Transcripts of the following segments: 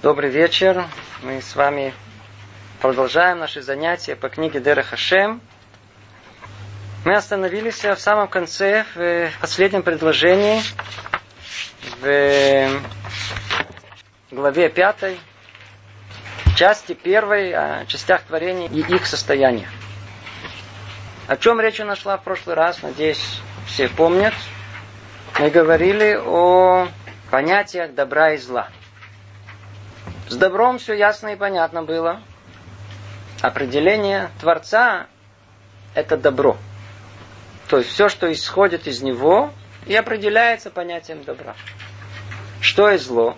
Добрый вечер. Мы с вами продолжаем наши занятия по книге Дера Хашем. Мы остановились в самом конце, в последнем предложении, в главе пятой, части первой, о частях творения и их состояниях. О чем речь нашла в прошлый раз, надеюсь, все помнят. Мы говорили о понятиях добра и зла – с добром все ясно и понятно было. Определение Творца – это добро. То есть все, что исходит из него, и определяется понятием добра. Что есть зло?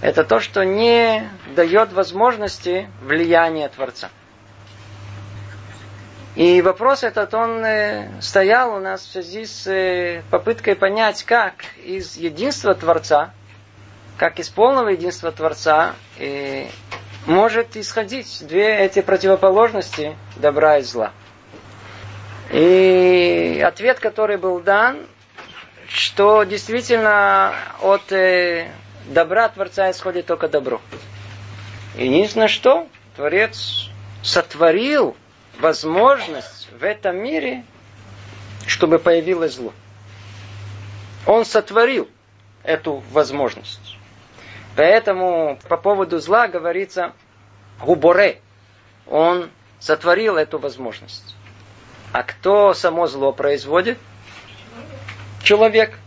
Это то, что не дает возможности влияния Творца. И вопрос этот, он э, стоял у нас в связи с э, попыткой понять, как из единства Творца как из полного единства Творца и может исходить две эти противоположности добра и зла. И ответ, который был дан, что действительно от э, добра Творца исходит только добро. Единственное что, Творец сотворил возможность в этом мире, чтобы появилось зло. Он сотворил эту возможность. Поэтому по поводу зла говорится губоре. Он сотворил эту возможность. А кто само зло производит? Человек.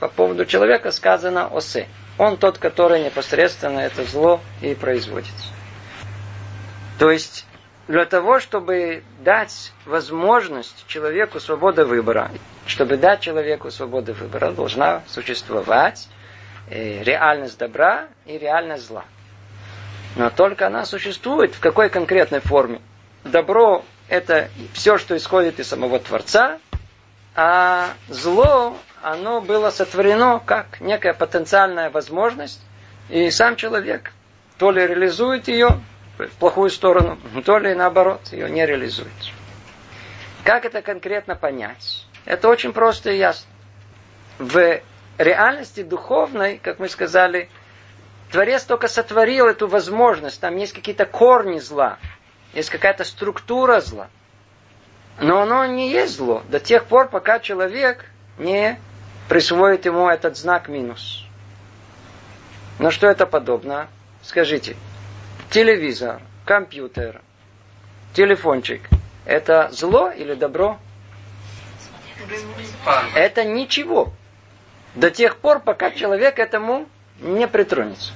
По поводу человека сказано осе. Он тот, который непосредственно это зло и производит. То есть для того, чтобы дать возможность человеку свободы выбора, чтобы дать человеку свободу выбора, должна существовать реальность добра и реальность зла. Но только она существует в какой конкретной форме. Добро – это все, что исходит из самого Творца, а зло, оно было сотворено как некая потенциальная возможность, и сам человек то ли реализует ее в плохую сторону, то ли наоборот ее не реализует. Как это конкретно понять? Это очень просто и ясно. В реальности духовной, как мы сказали, Творец только сотворил эту возможность. Там есть какие-то корни зла, есть какая-то структура зла. Но оно не есть зло до тех пор, пока человек не присвоит ему этот знак минус. На что это подобно? Скажите, телевизор, компьютер, телефончик – это зло или добро? Это ничего до тех пор, пока человек этому не притронется.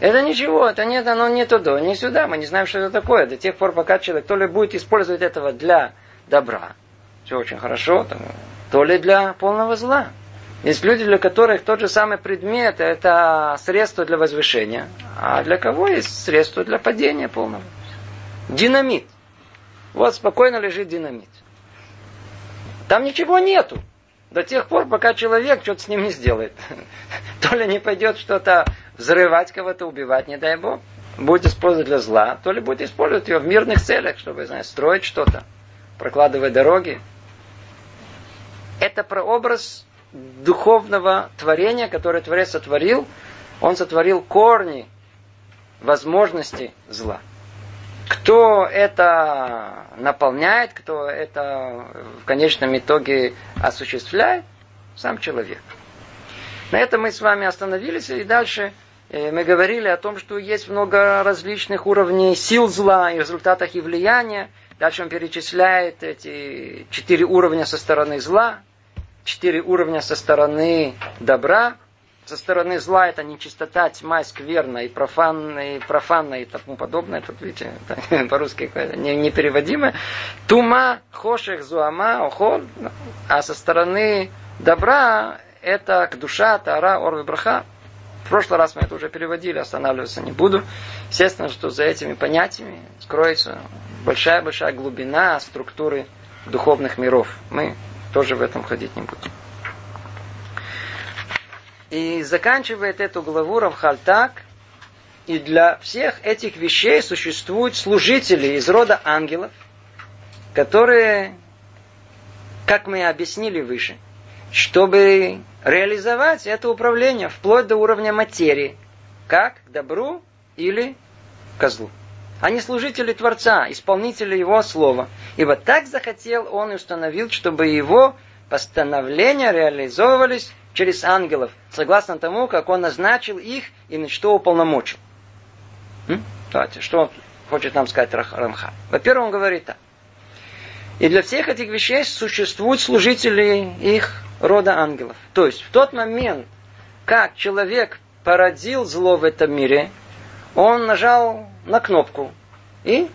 Это ничего, это нет, оно не туда, не сюда, мы не знаем, что это такое. До тех пор, пока человек то ли будет использовать этого для добра, все очень хорошо, то ли для полного зла. Есть люди, для которых тот же самый предмет – это средство для возвышения, а для кого есть средство для падения полного. Динамит. Вот спокойно лежит динамит. Там ничего нету до тех пор, пока человек что-то с ним не сделает. То ли не пойдет что-то взрывать кого-то, убивать, не дай бог, будет использовать для зла, то ли будет использовать ее в мирных целях, чтобы, знаешь, строить что-то, прокладывать дороги. Это прообраз духовного творения, которое Творец сотворил. Он сотворил корни возможности зла. Кто это наполняет, кто это в конечном итоге осуществляет? Сам человек. На этом мы с вами остановились, и дальше э, мы говорили о том, что есть много различных уровней сил зла и результатах и влияния. Дальше он перечисляет эти четыре уровня со стороны зла, четыре уровня со стороны добра, со стороны зла это нечистота, тьма, скверна и профанная, и профанная и тому подобное. Тут, видите, по-русски не, непереводимое. Тума, хошех, зуама, охол. А со стороны добра это душа, тара, орвы, браха. В прошлый раз мы это уже переводили, останавливаться не буду. Естественно, что за этими понятиями скроется большая-большая глубина структуры духовных миров. Мы тоже в этом ходить не будем. И заканчивает эту главу Равхаль так, и для всех этих вещей существуют служители из рода ангелов, которые, как мы объяснили выше, чтобы реализовать это управление вплоть до уровня материи, как к добру или козлу. Они служители Творца, исполнители Его слова. Ибо так захотел Он и установил, чтобы Его постановления реализовывались через ангелов, согласно тому, как Он назначил их и на что уполномочил. Давайте, что хочет нам сказать Рамха? Во-первых, он говорит так. И для всех этих вещей существуют служители их рода ангелов. То есть в тот момент, как человек породил зло в этом мире, он нажал на кнопку. И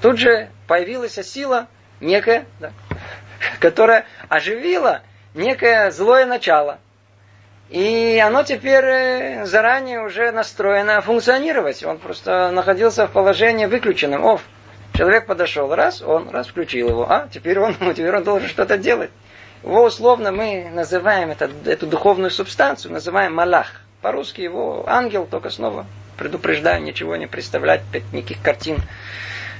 тут же появилась сила некая, да, которая оживила некое злое начало. И оно теперь э, заранее уже настроено функционировать. Он просто находился в положении выключенным. Оф. Человек подошел, раз, он раз включил его. А, теперь он, теперь он должен что-то делать. Его условно мы называем это, эту духовную субстанцию, называем малах. По-русски его ангел, только снова предупреждаю, ничего не представлять, никаких картин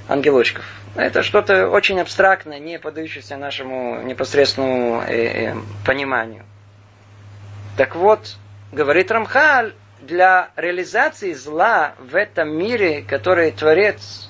ангелочков. Это что-то очень абстрактное, не поддающееся нашему непосредственному э, э, пониманию. Так вот, говорит Рамхаль, для реализации зла в этом мире, который Творец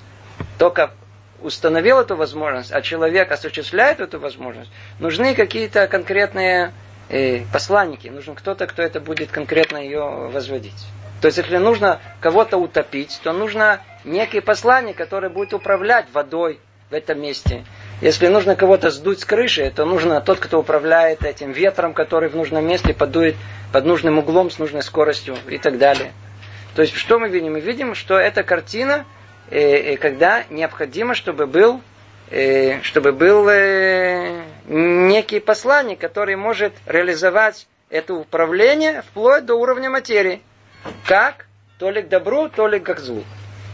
только установил эту возможность, а человек осуществляет эту возможность, нужны какие-то конкретные э, посланники, нужен кто-то, кто это будет конкретно ее возводить. То есть, если нужно кого-то утопить, то нужно некий посланник, который будет управлять водой в этом месте. Если нужно кого-то сдуть с крыши, то нужно тот, кто управляет этим ветром, который в нужном месте подует под нужным углом, с нужной скоростью и так далее. То есть, что мы видим? Мы видим, что эта картина, э, э когда необходимо, чтобы был, э, чтобы был некий посланник, который может реализовать это управление вплоть до уровня материи. Как? То ли к добру, то ли к злу.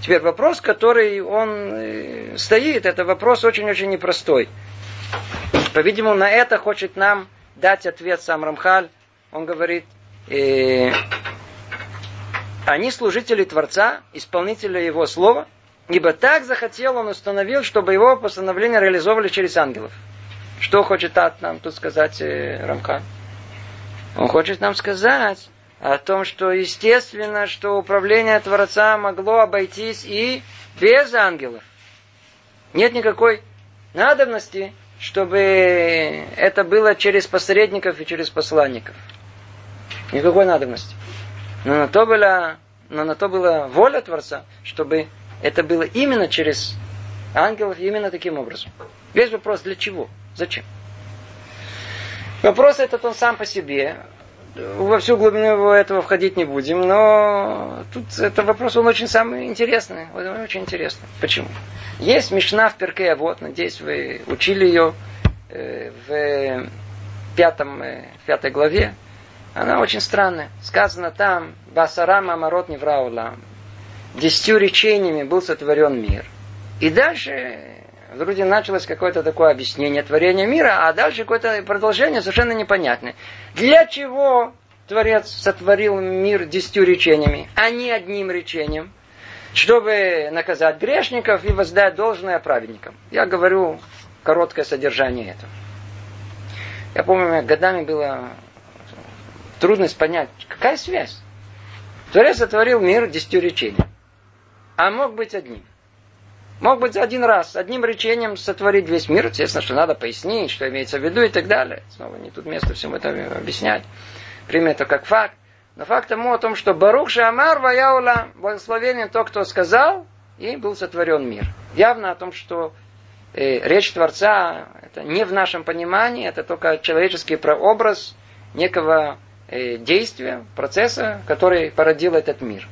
Теперь вопрос, который он э, стоит, это вопрос очень-очень непростой. По-видимому, на это хочет нам дать ответ сам Рамхаль. Он говорит, э, они служители Творца, исполнители Его Слова, ибо так захотел Он установил, чтобы Его постановления реализовывали через ангелов. Что хочет нам тут сказать э, Рамхаль? Он хочет нам сказать, о том, что естественно, что управление Творца могло обойтись и без ангелов. Нет никакой надобности, чтобы это было через посредников и через посланников. Никакой надобности. Но на то была, но на то была воля Творца, чтобы это было именно через ангелов, именно таким образом. Весь вопрос, для чего? Зачем? Вопрос этот он сам по себе во всю глубину этого входить не будем, но тут это вопрос, он очень самый интересный, очень интересный. Почему? Есть Мишна в Перке, вот, надеюсь, вы учили ее э, в пятом, э, пятой главе. Она очень странная. Сказано там, Басарама Марот Невраулам. Десятью речениями был сотворен мир. И дальше вроде началось какое-то такое объяснение творения мира, а дальше какое-то продолжение совершенно непонятное. Для чего Творец сотворил мир десятью речениями, а не одним речением? Чтобы наказать грешников и воздать должное праведникам. Я говорю короткое содержание этого. Я помню, годами было трудность понять, какая связь. Творец сотворил мир десятью речениями, а мог быть одним. Мог быть один раз, одним речением сотворить весь мир. Естественно, что надо пояснить, что имеется в виду и так далее. Снова не тут место всему это объяснять. Примем это как факт. Но факт тому о том, что Барух Шамар Ваяула, благословение то, кто сказал, и был сотворен мир. Явно о том, что э, речь Творца, это не в нашем понимании, это только человеческий прообраз некого э, действия, процесса, который породил этот мир.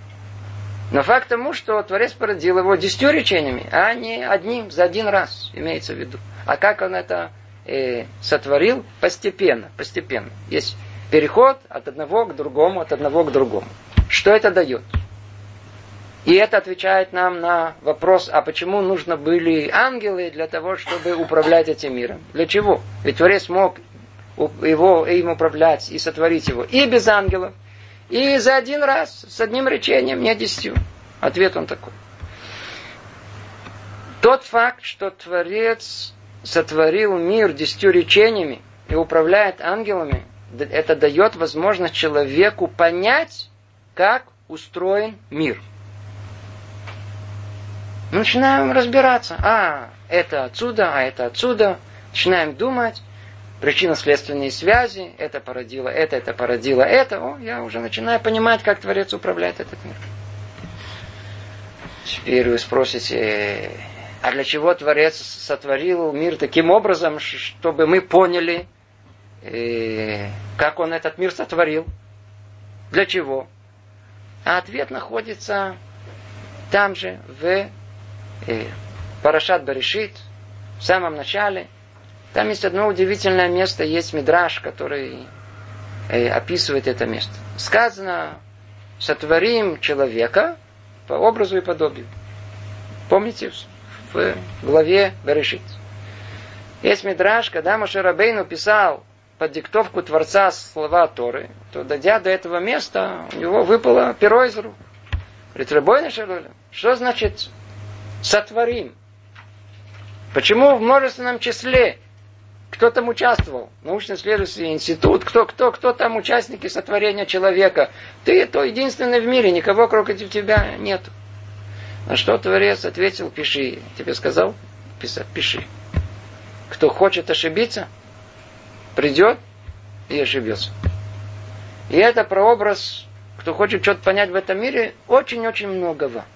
Но факт тому, что Творец породил его десятью речениями, а не одним за один раз, имеется в виду. А как он это э, сотворил? Постепенно, постепенно. Есть переход от одного к другому, от одного к другому. Что это дает? И это отвечает нам на вопрос, а почему нужно были ангелы для того, чтобы управлять этим миром? Для чего? Ведь Творец мог его, им управлять и сотворить его и без ангелов, и за один раз, с одним речением, не десятью. Ответ он такой. Тот факт, что Творец сотворил мир десятью речениями и управляет ангелами, это дает возможность человеку понять, как устроен мир. Начинаем разбираться. А, это отсюда, а это отсюда. Начинаем думать. Причинно-следственные связи. Это породило это, это породило это. О, я уже начинаю понимать, как Творец управляет этот мир. Теперь вы спросите, а для чего Творец сотворил мир таким образом, чтобы мы поняли, э, как он этот мир сотворил? Для чего? А ответ находится там же, в э, Парашат Баришит, в самом начале. Там есть одно удивительное место, есть Мидраш, который э, описывает это место. Сказано, сотворим человека по образу и подобию. Помните, в главе Берешит. Есть Мидраш, когда Машарабейну писал под диктовку Творца слова Торы, то, дойдя до этого места, у него выпало перо из рук. Говорит, Рабойна что значит сотворим? Почему в множественном числе? Кто там участвовал? Научно-исследовательский институт. Кто, кто, кто там участники сотворения человека? Ты то единственный в мире, никого кроме тебя нет. На что Творец ответил, пиши. Тебе сказал писать, пиши. Кто хочет ошибиться, придет и ошибется. И это прообраз, кто хочет что-то понять в этом мире, очень-очень многого.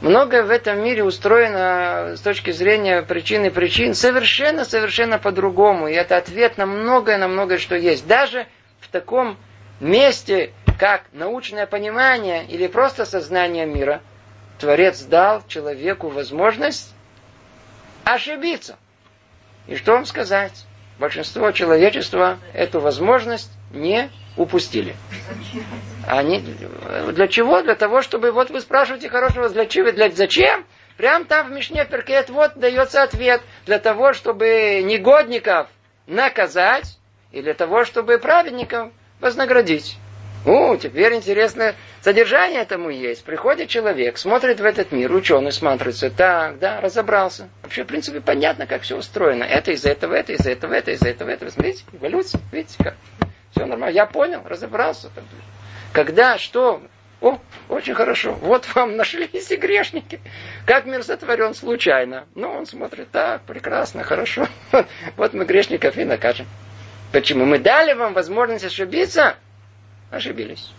Многое в этом мире устроено с точки зрения причин и причин совершенно-совершенно по-другому. И это ответ на многое, на многое, что есть. Даже в таком месте, как научное понимание или просто сознание мира, Творец дал человеку возможность ошибиться. И что вам сказать? большинство человечества эту возможность не упустили. Они, для чего? Для того, чтобы, вот вы спрашиваете хорошего, для чего, для, зачем? Прям там в Мишне Перкет вот дается ответ. Для того, чтобы негодников наказать, и для того, чтобы праведников вознаградить. О, теперь интересно содержание этому есть. Приходит человек, смотрит в этот мир, ученый смотрится, так, да, разобрался. Вообще, в принципе, понятно, как все устроено. Это из этого, это из этого, это из этого, это. Смотрите, эволюция, видите как. Все нормально. Я понял, разобрался. Когда, что, о, очень хорошо. Вот вам нашлись и грешники. Как мир сотворен случайно. Ну, он смотрит, так, прекрасно, хорошо. Вот мы грешников и накажем. Почему? Мы дали вам возможность ошибиться, ошибились.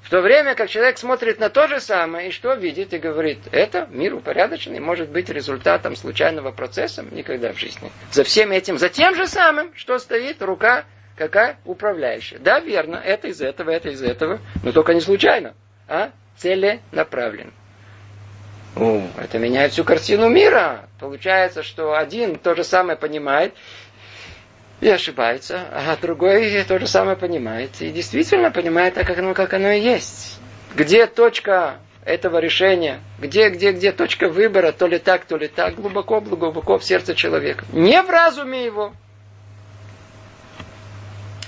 В то время как человек смотрит на то же самое, и что видит, и говорит, это мир упорядоченный, может быть результатом случайного процесса, никогда в жизни. За всем этим, за тем же самым, что стоит рука какая? Управляющая. Да, верно, это из этого, это из этого, но только не случайно, а целенаправленно. О, это меняет всю картину мира. Получается, что один то же самое понимает, и ошибается, а другой то же самое понимает. И действительно понимает так, как оно, как оно и есть. Где точка этого решения, где, где, где точка выбора, то ли так, то ли так, глубоко, глубоко в сердце человека. Не в разуме его.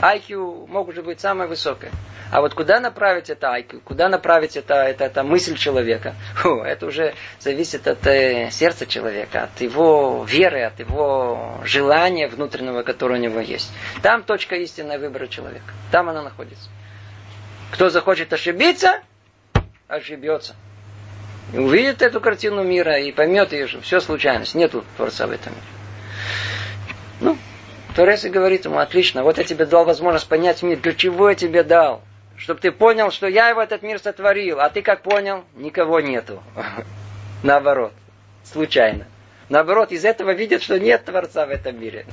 IQ может быть самое высокое. А вот куда направить это IQ, куда направить это, это, это мысль человека, Фу, это уже зависит от э, сердца человека, от его веры, от его желания внутреннего, которое у него есть. Там точка истинного выбора человека. Там она находится. Кто захочет ошибиться, ошибется. И увидит эту картину мира и поймет ее, что все случайность. Нету Творца в этом мире. Ну, Творец и говорит ему, отлично, вот я тебе дал возможность понять мир. Для чего я тебе дал? чтобы ты понял, что я его этот мир сотворил, а ты как понял? Никого нету. Наоборот, случайно. Наоборот, из этого видят, что нет Творца в этом мире.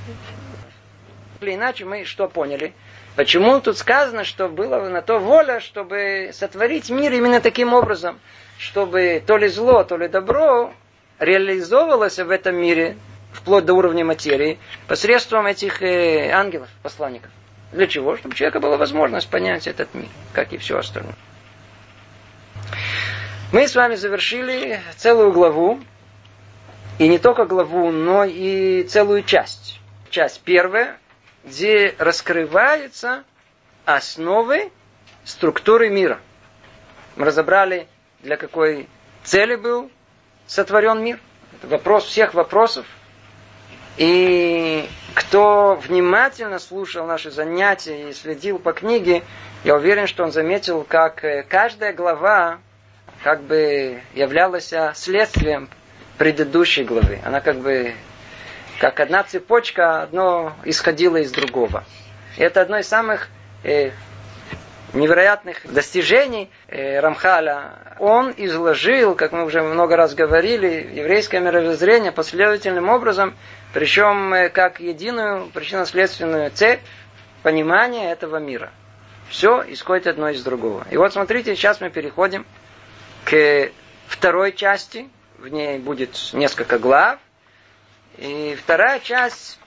Иначе мы что поняли? Почему тут сказано, что было на то воля, чтобы сотворить мир именно таким образом, чтобы то ли зло, то ли добро реализовывалось в этом мире, вплоть до уровня материи, посредством этих э, ангелов, посланников. Для чего? Чтобы у человека была возможность понять этот мир, как и все остальное. Мы с вами завершили целую главу, и не только главу, но и целую часть. Часть первая, где раскрываются основы структуры мира. Мы разобрали, для какой цели был сотворен мир. Это вопрос всех вопросов. И кто внимательно слушал наши занятия и следил по книге, я уверен, что он заметил, как э, каждая глава как бы являлась следствием предыдущей главы. Она как бы как одна цепочка, одно исходило из другого. И это одно из самых э, невероятных достижений э, Рамхаля. Он изложил, как мы уже много раз говорили, еврейское мировоззрение последовательным образом, причем э, как единую причинно-следственную цепь понимания этого мира. Все исходит одно из другого. И вот смотрите, сейчас мы переходим к второй части. В ней будет несколько глав. И вторая часть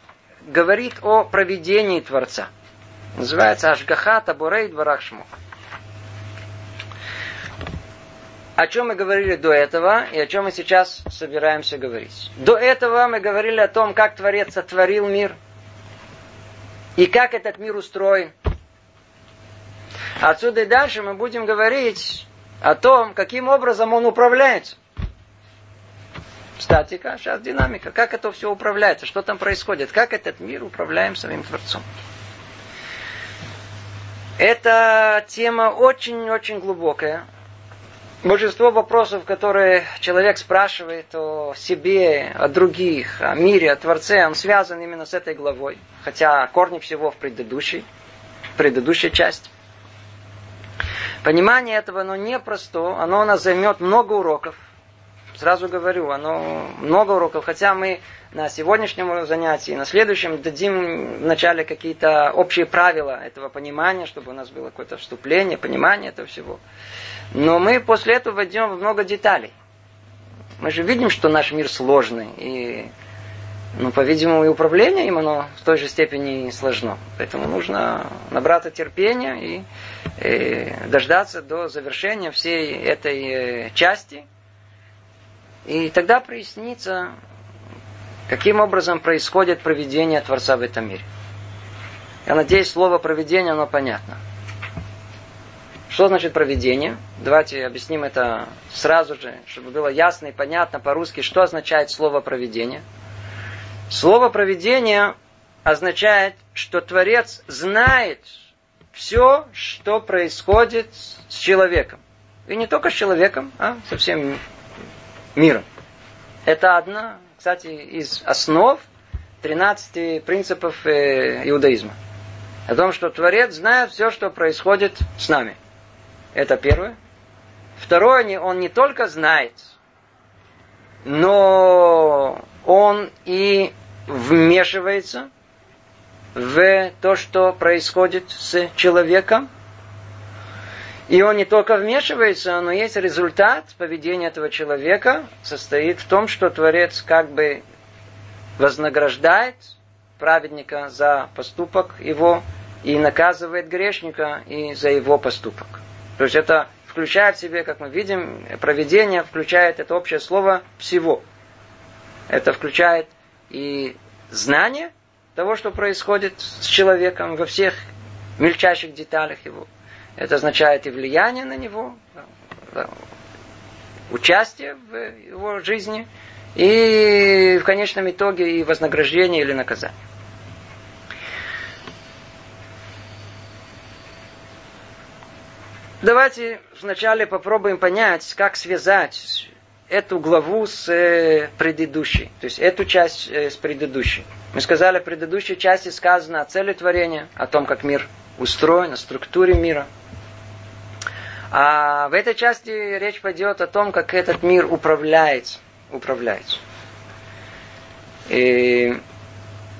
говорит о проведении Творца. Называется Ашгаха Табурей Дварахшмук. О чем мы говорили до этого и о чем мы сейчас собираемся говорить. До этого мы говорили о том, как Творец сотворил мир и как этот мир устроен. Отсюда и дальше мы будем говорить о том, каким образом он управляется. Статика, сейчас динамика. Как это все управляется, что там происходит, как этот мир управляем самим Творцом. Эта тема очень-очень глубокая. Большинство вопросов, которые человек спрашивает о себе, о других, о мире, о Творце, он связан именно с этой главой. Хотя корни всего в предыдущей, предыдущей части. Понимание этого, оно непросто, оно у нас займет много уроков. Сразу говорю, оно много уроков, хотя мы на сегодняшнем занятии, на следующем дадим вначале какие-то общие правила этого понимания, чтобы у нас было какое-то вступление, понимание этого всего. Но мы после этого войдем в много деталей. Мы же видим, что наш мир сложный, и, ну, по-видимому, и управление им оно в той же степени сложно. Поэтому нужно набраться терпения и, и дождаться до завершения всей этой э, части. И тогда прояснится, Каким образом происходит проведение Творца в этом мире? Я надеюсь, слово проведение, оно понятно. Что значит проведение? Давайте объясним это сразу же, чтобы было ясно и понятно по-русски, что означает слово проведение. Слово проведение означает, что Творец знает все, что происходит с человеком. И не только с человеком, а со всем миром. Это одна кстати, из основ 13 принципов э, иудаизма. О том, что Творец знает все, что происходит с нами. Это первое. Второе, он не только знает, но он и вмешивается в то, что происходит с человеком. И он не только вмешивается, но есть результат поведения этого человека, состоит в том, что Творец как бы вознаграждает праведника за поступок его и наказывает грешника и за его поступок. То есть это включает в себе, как мы видим, проведение включает это общее слово всего. Это включает и знание того, что происходит с человеком во всех мельчайших деталях его. Это означает и влияние на него, участие в его жизни, и в конечном итоге и вознаграждение или наказание. Давайте вначале попробуем понять, как связать эту главу с э, предыдущей. То есть эту часть э, с предыдущей. Мы сказали, в предыдущей части сказано о цели творения, о том, как мир устроен, о структуре мира – а в этой части речь пойдет о том, как этот мир управляется. управляется. И,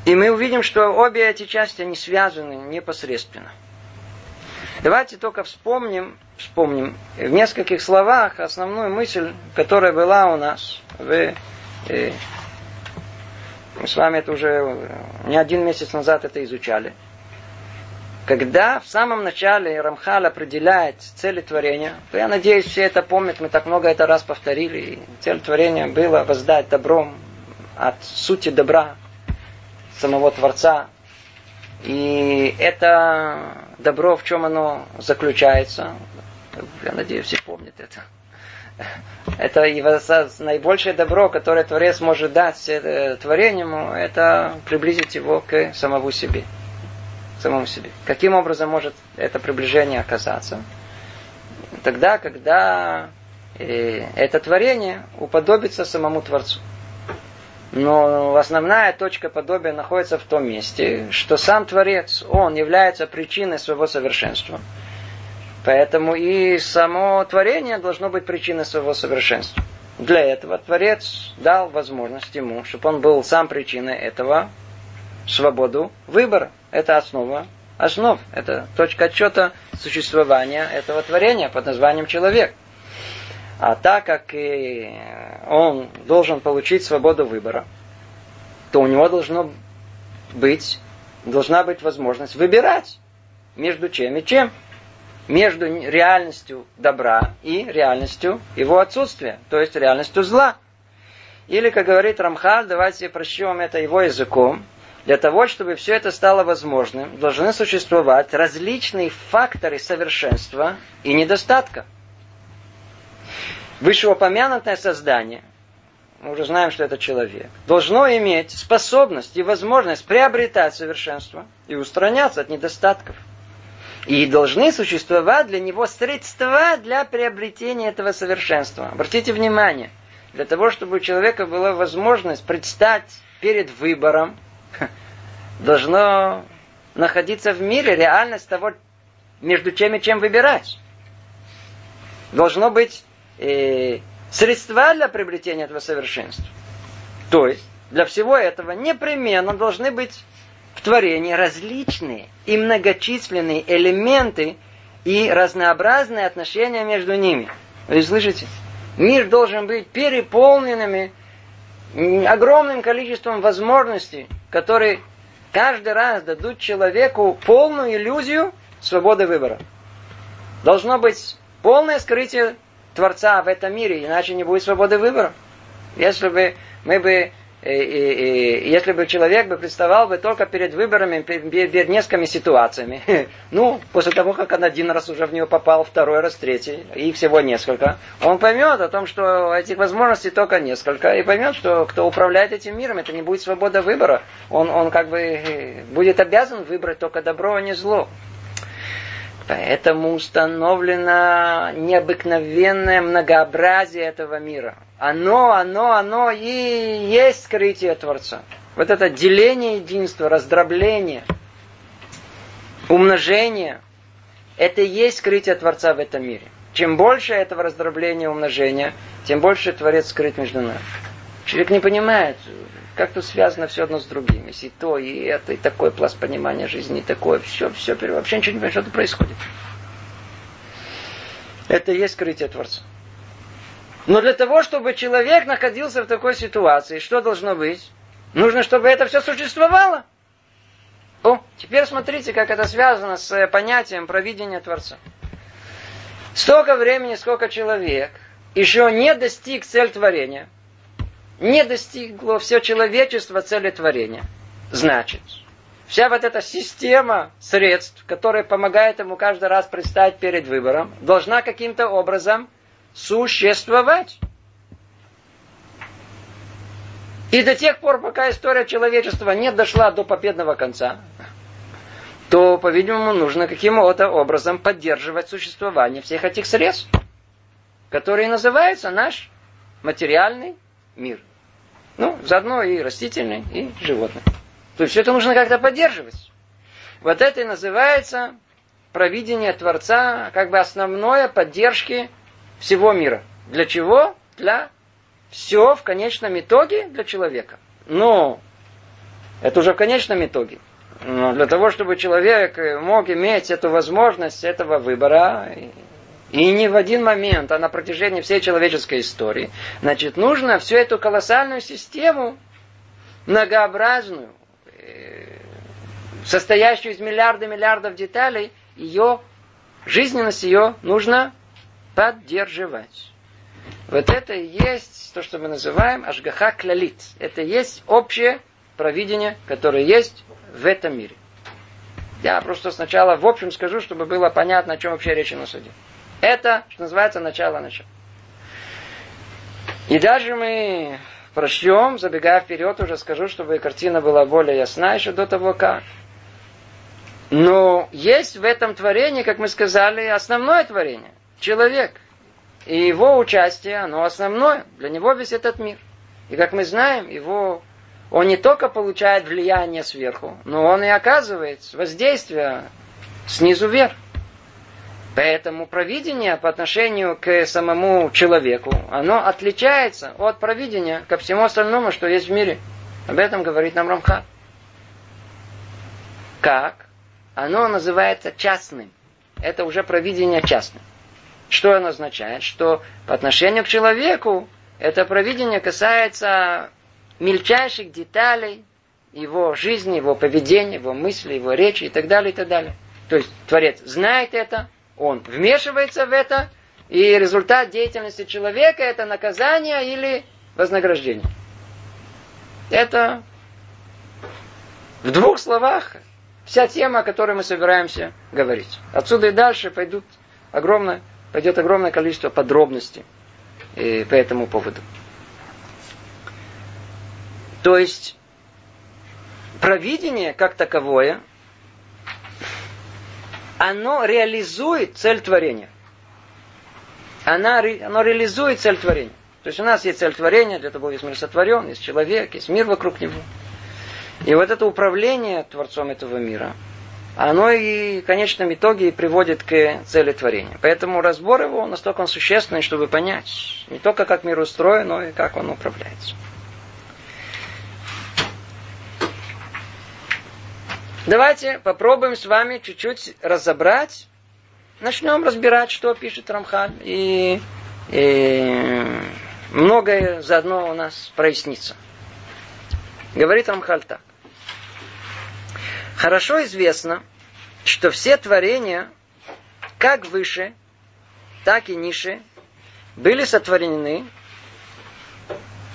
и мы увидим, что обе эти части, они связаны непосредственно. Давайте только вспомним, вспомним в нескольких словах основную мысль, которая была у нас в э, мы с вами это уже не один месяц назад это изучали. Когда в самом начале Рамхал определяет цели творения, я надеюсь, все это помнят, мы так много это раз повторили. Цель творения была воздать добром от сути добра самого Творца. И это добро, в чем оно заключается, я надеюсь, все помнят это. это наибольшее добро, которое Творец может дать э, творению, это приблизить его к самому себе. Самому себе. Каким образом может это приближение оказаться? Тогда, когда э, это творение уподобится самому Творцу. Но основная точка подобия находится в том месте, что сам Творец, он является причиной своего совершенства. Поэтому и само творение должно быть причиной своего совершенства. Для этого Творец дал возможность ему, чтобы он был сам причиной этого, свободу выбора. Это основа основ. Это точка отчета существования этого творения под названием человек. А так как он должен получить свободу выбора, то у него должно быть, должна быть возможность выбирать между чем и чем между реальностью добра и реальностью его отсутствия, то есть реальностью зла. Или, как говорит Рамхаль, давайте прочтем это его языком, для того, чтобы все это стало возможным, должны существовать различные факторы совершенства и недостатка. Вышеупомянутое создание, мы уже знаем, что это человек, должно иметь способность и возможность приобретать совершенство и устраняться от недостатков. И должны существовать для него средства для приобретения этого совершенства. Обратите внимание, для того, чтобы у человека была возможность предстать перед выбором, должно находиться в мире реальность того, между чем и чем выбирать. Должно быть э, средства для приобретения этого совершенства. То есть, для всего этого непременно должны быть в творении различные и многочисленные элементы и разнообразные отношения между ними. Вы слышите? Мир должен быть переполненными огромным количеством возможностей, которые каждый раз дадут человеку полную иллюзию свободы выбора. Должно быть полное скрытие Творца в этом мире, иначе не будет свободы выбора. Если бы мы бы и, и, и, если бы человек бы представал бы только перед выборами, перед, несколькими ситуациями, ну, после того, как он один раз уже в нее попал, второй раз, третий, и всего несколько, он поймет о том, что этих возможностей только несколько, и поймет, что кто управляет этим миром, это не будет свобода выбора. Он, он как бы будет обязан выбрать только добро, а не зло. Поэтому установлено необыкновенное многообразие этого мира. Оно, оно, оно и есть скрытие Творца. Вот это деление единства, раздробление, умножение, это и есть скрытие Творца в этом мире. Чем больше этого раздробления, умножения, тем больше Творец скрыт между нами. Человек не понимает, как тут связано все одно с другим. Если то, и это, и такой пласт понимания жизни, и такое, все, все, вообще ничего не понимает, что происходит. Это и есть скрытие Творца. Но для того, чтобы человек находился в такой ситуации, что должно быть? Нужно, чтобы это все существовало. О, теперь смотрите, как это связано с э, понятием провидения Творца. Столько времени, сколько человек еще не достиг цель творения – не достигло все человечество цели творения. Значит, вся вот эта система средств, которая помогает ему каждый раз предстать перед выбором, должна каким-то образом существовать. И до тех пор, пока история человечества не дошла до победного конца, то, по-видимому, нужно каким-то образом поддерживать существование всех этих средств, которые называются наш материальный мир. Ну, заодно и растительный, и животный. То есть все это нужно как-то поддерживать. Вот это и называется провидение Творца, как бы основное поддержки всего мира. Для чего? Для все в конечном итоге для человека. Но это уже в конечном итоге. Но для того, чтобы человек мог иметь эту возможность этого выбора, и не в один момент, а на протяжении всей человеческой истории. Значит, нужно всю эту колоссальную систему, многообразную, э, состоящую из миллиарда миллиардов деталей, ее, жизненность ее нужно поддерживать. Вот это и есть то, что мы называем ашгаха клалит. Это и есть общее провидение, которое есть в этом мире. Я просто сначала в общем скажу, чтобы было понятно, о чем вообще речь на суде. Это, что называется, начало начала. И даже мы прочтем, забегая вперед, уже скажу, чтобы картина была более ясна еще до того, как. Но есть в этом творении, как мы сказали, основное творение. Человек. И его участие, оно основное. Для него весь этот мир. И как мы знаем, его, он не только получает влияние сверху, но он и оказывает воздействие снизу вверх. Поэтому провидение по отношению к самому человеку, оно отличается от провидения ко всему остальному, что есть в мире. Об этом говорит нам Рамха. Как? Оно называется частным. Это уже провидение частное. Что оно означает? Что по отношению к человеку это провидение касается мельчайших деталей его жизни, его поведения, его мысли, его речи и так далее, и так далее. То есть Творец знает это, он вмешивается в это, и результат деятельности человека это наказание или вознаграждение. Это в двух словах вся тема, о которой мы собираемся говорить. Отсюда и дальше пойдут огромное, пойдет огромное количество подробностей э, по этому поводу. То есть провидение как таковое оно реализует цель творения. Она, оно реализует цель творения. То есть у нас есть цель творения, для того есть мир сотворен, есть человек, есть мир вокруг него. И вот это управление Творцом этого мира, оно и в конечном итоге приводит к цели творения. Поэтому разбор его настолько он существенный, чтобы понять не только как мир устроен, но и как он управляется. Давайте попробуем с вами чуть-чуть разобрать. Начнем разбирать, что пишет Рамхан. И, и многое заодно у нас прояснится. Говорит Рамхаль так. Хорошо известно, что все творения, как выше, так и ниже, были сотворены,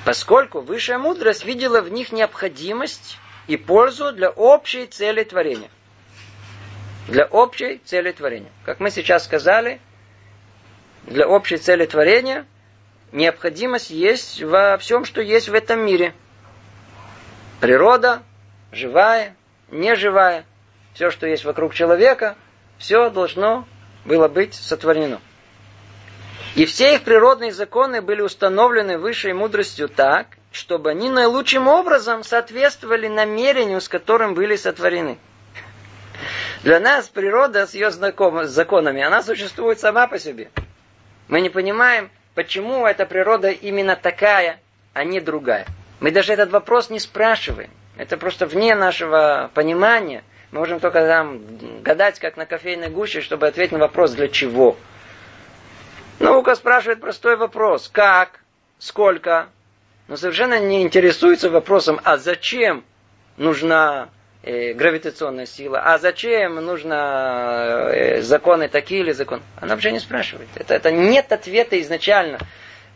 поскольку высшая мудрость видела в них необходимость и пользу для общей цели творения. Для общей цели творения. Как мы сейчас сказали, для общей цели творения необходимость есть во всем, что есть в этом мире. Природа, живая, неживая, все, что есть вокруг человека, все должно было быть сотворено. И все их природные законы были установлены высшей мудростью так, чтобы они наилучшим образом соответствовали намерению, с которым были сотворены. Для нас природа с ее законами, она существует сама по себе. Мы не понимаем, почему эта природа именно такая, а не другая. Мы даже этот вопрос не спрашиваем. Это просто вне нашего понимания. Мы можем только там гадать, как на кофейной гуще, чтобы ответить на вопрос, для чего. Наука спрашивает простой вопрос. Как? Сколько? Но совершенно не интересуется вопросом, а зачем нужна э, гравитационная сила, а зачем нужно э, законы такие или законы. Она вообще не спрашивает. Это, это нет ответа изначально.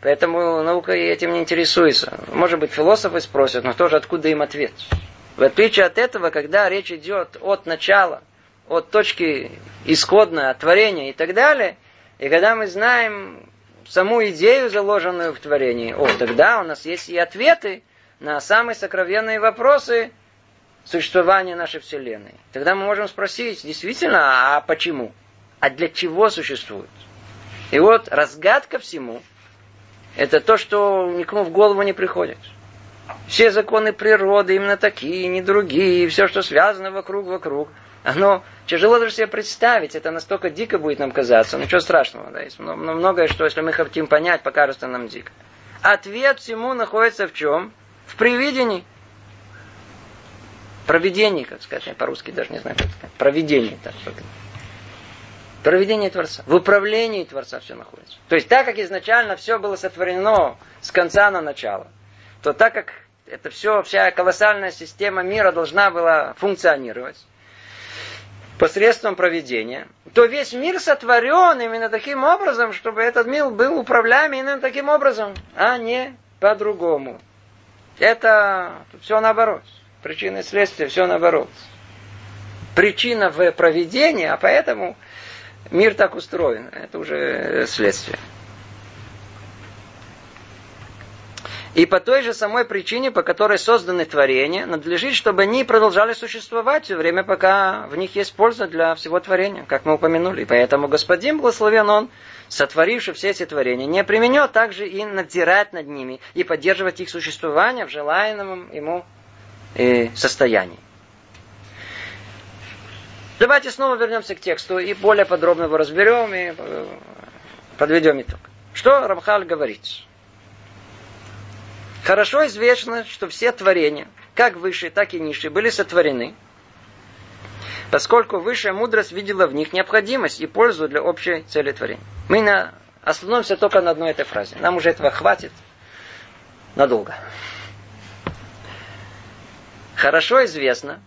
Поэтому наука этим не интересуется. Может быть, философы спросят, но тоже откуда им ответ. В отличие от этого, когда речь идет от начала, от точки исходной, от творения и так далее, и когда мы знаем саму идею, заложенную в творении, о, тогда у нас есть и ответы на самые сокровенные вопросы существования нашей Вселенной. Тогда мы можем спросить, действительно, а почему? А для чего существует? И вот разгадка всему, это то, что никому в голову не приходит. Все законы природы именно такие, не другие, все, что связано вокруг-вокруг – оно тяжело даже себе представить, это настолько дико будет нам казаться. Ничего страшного, да, есть многое, что если мы хотим понять, покажется нам дико. Ответ всему находится в чем? В привидении. Провидении, как сказать, по-русски даже не знаю, как сказать. Провидение. Так, Проведение Творца. В управлении Творца все находится. То есть так как изначально все было сотворено с конца на начало, то так как это все, вся колоссальная система мира должна была функционировать, посредством проведения, то весь мир сотворен именно таким образом, чтобы этот мир был управляем именно таким образом, а не по-другому. Это все наоборот. Причина и следствие все наоборот. Причина в проведении, а поэтому мир так устроен. Это уже следствие. И по той же самой причине, по которой созданы творения, надлежит, чтобы они продолжали существовать все время, пока в них есть польза для всего творения, как мы упомянули. И поэтому Господин благословен Он, сотворивший все эти творения, не применет также и надзирать над ними и поддерживать их существование в желаемом ему э, состоянии. Давайте снова вернемся к тексту и более подробно его разберем и э, подведем итог. Что Рамхаль говорит? Хорошо известно, что все творения, как высшие, так и низшие, были сотворены, поскольку высшая мудрость видела в них необходимость и пользу для общей цели творения. Мы на... остановимся только на одной этой фразе. Нам уже этого хватит надолго. Хорошо известно,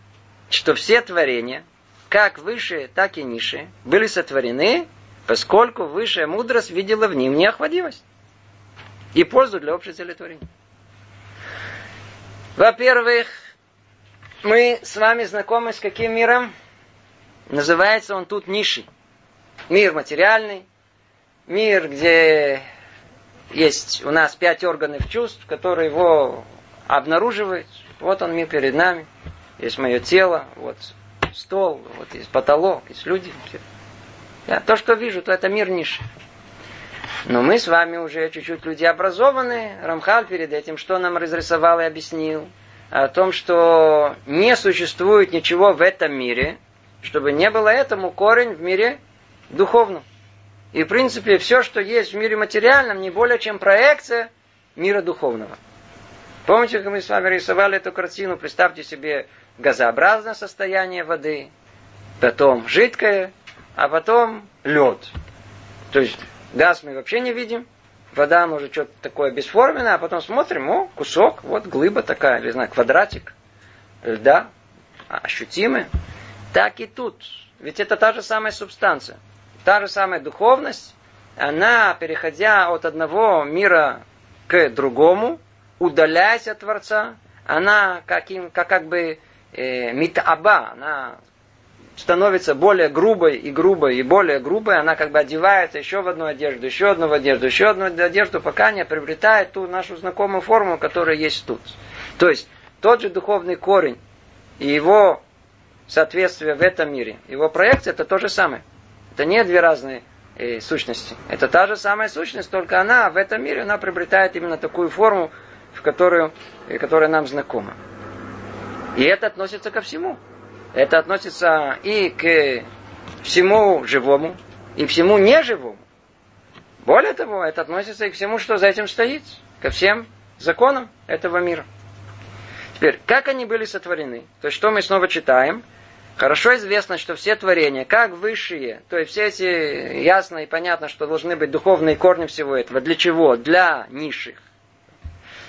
что все творения, как высшие, так и низшие, были сотворены, поскольку высшая мудрость видела в ним необходимость и пользу для общей цели творения. Во-первых, мы с вами знакомы с каким миром? Называется он тут нишей. Мир материальный, мир, где есть у нас пять органов чувств, которые его обнаруживают. Вот он мир перед нами. Есть мое тело, вот стол, вот есть потолок, есть люди. Я то, что вижу, то это мир ниши. Но мы с вами уже чуть-чуть люди образованные. Рамхал перед этим что нам разрисовал и объяснил? О том, что не существует ничего в этом мире, чтобы не было этому корень в мире духовном. И в принципе все, что есть в мире материальном, не более чем проекция мира духовного. Помните, как мы с вами рисовали эту картину? Представьте себе газообразное состояние воды, потом жидкое, а потом лед. То есть газ мы вообще не видим, вода может что-то такое бесформенное, а потом смотрим, о, кусок, вот глыба такая, или знаю, квадратик льда, ощутимый. Так и тут. Ведь это та же самая субстанция. Та же самая духовность, она, переходя от одного мира к другому, удаляясь от Творца, она каким, как, как бы э, митаба, она становится более грубой и грубой и более грубой, она как бы одевается еще в одну одежду, еще одну в одежду, еще одну одежду, пока не приобретает ту нашу знакомую форму, которая есть тут. То есть тот же духовный корень и его соответствие в этом мире, его проекция это то же самое. Это не две разные э, сущности. Это та же самая сущность, только она в этом мире она приобретает именно такую форму, в которую, э, которая нам знакома. И это относится ко всему. Это относится и к всему живому, и всему неживому. Более того, это относится и к всему, что за этим стоит, ко всем законам этого мира. Теперь, как они были сотворены? То есть, что мы снова читаем? Хорошо известно, что все творения, как высшие, то есть все эти, ясно и понятно, что должны быть духовные корни всего этого. Для чего? Для низших.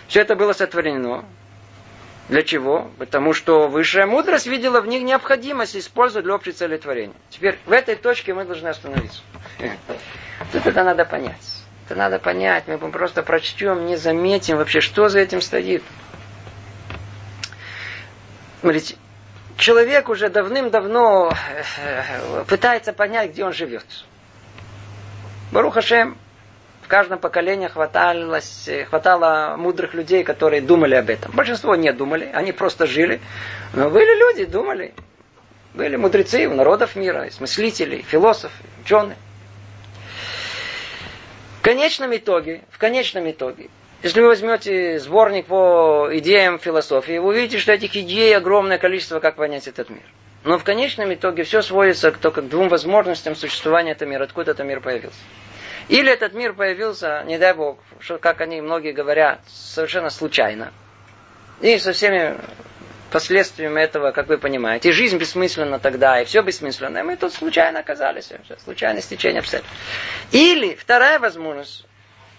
Все это было сотворено для чего? Потому что высшая мудрость видела в них необходимость использовать для общей цели. Теперь в этой точке мы должны остановиться. Тут это надо понять. Это надо понять. Мы просто прочтем, не заметим вообще, что за этим стоит. Смотрите, человек уже давным-давно э, пытается понять, где он живет. Барухашем, каждом поколении хваталось, хватало мудрых людей, которые думали об этом. Большинство не думали, они просто жили. Но были люди, думали. Были мудрецы у народов мира, смыслители, философы, ученые. В конечном итоге, в конечном итоге, если вы возьмете сборник по идеям философии, вы увидите, что этих идей огромное количество, как понять этот мир. Но в конечном итоге все сводится только к двум возможностям существования этого мира, откуда этот мир появился. Или этот мир появился, не дай бог, что, как они многие говорят, совершенно случайно. И со всеми последствиями этого, как вы понимаете. И жизнь бессмысленна тогда, и все бессмысленно. И мы тут случайно оказались. Случайное стечение обстоятельств. Или вторая возможность,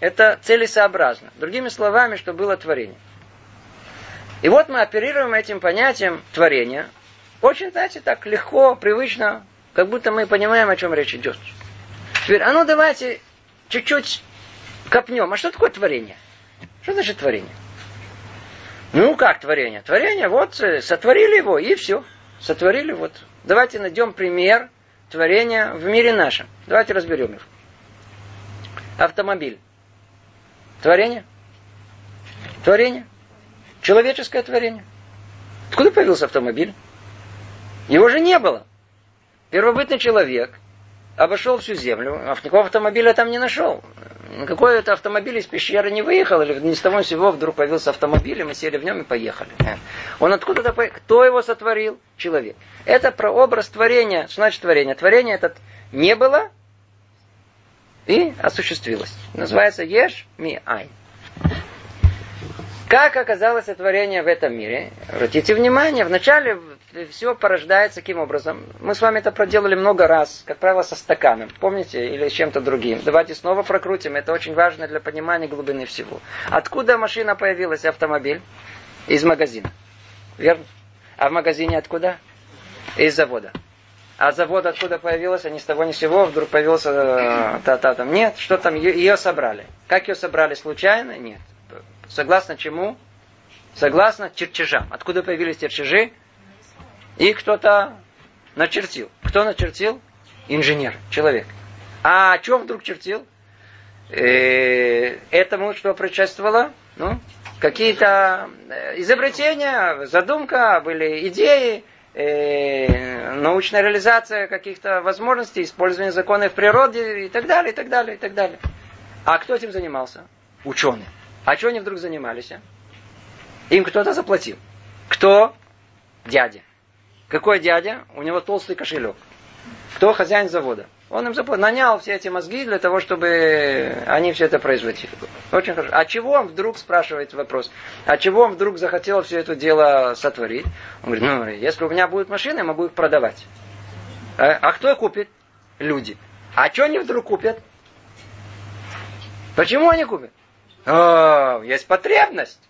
это целесообразно. Другими словами, что было творение. И вот мы оперируем этим понятием творения. Очень, знаете, так легко, привычно, как будто мы понимаем, о чем речь идет. Теперь, а ну давайте чуть-чуть копнем. А что такое творение? Что значит творение? Ну, как творение? Творение, вот, э, сотворили его, и все. Сотворили, вот. Давайте найдем пример творения в мире нашем. Давайте разберем их. Автомобиль. Творение? Творение. Человеческое творение. Откуда появился автомобиль? Его же не было. Первобытный человек обошел всю землю, а никакого автомобиля там не нашел. Какой это автомобиль из пещеры не выехал, или ни с того сего вдруг появился автомобиль, и мы сели в нем и поехали. Он откуда-то поехал. Кто его сотворил? Человек. Это про образ творения. Что значит творение? Творение этот не было и осуществилось. Называется Еш Ми Ай. Как оказалось творение в этом мире? Обратите внимание, вначале все порождается каким образом? Мы с вами это проделали много раз, как правило, со стаканом. Помните? Или с чем-то другим. Давайте снова прокрутим. Это очень важно для понимания глубины всего. Откуда машина появилась, автомобиль? Из магазина. Верно? А в магазине откуда? Из завода. А завод откуда появился? Ни с того ни с сего. Вдруг появился э, та-та там. Нет, что там? Ее собрали. Как ее собрали? Случайно? Нет. Согласно чему? Согласно чертежам. Откуда появились чертежи? И кто-то начертил. Кто начертил? Инженер, человек. А чем вдруг чертил? Э, этому что предшествовало? Ну, какие-то э, изобретения, задумка, были идеи, э, научная реализация каких-то возможностей, использование законов в природе и так далее, и так далее, и так далее. А кто этим занимался? Ученые. А что они вдруг занимались? Им кто-то заплатил. Кто? Дядя. Какой дядя? У него толстый кошелек. Кто хозяин завода? Он им заплатил, нанял все эти мозги для того, чтобы они все это производили. Очень хорошо. А чего он вдруг, спрашивает вопрос, а чего он вдруг захотел все это дело сотворить? Он говорит, ну, если у меня будет машина, я могу их продавать. А, а кто купит? Люди. А что они вдруг купят? Почему они купят? О, есть потребность.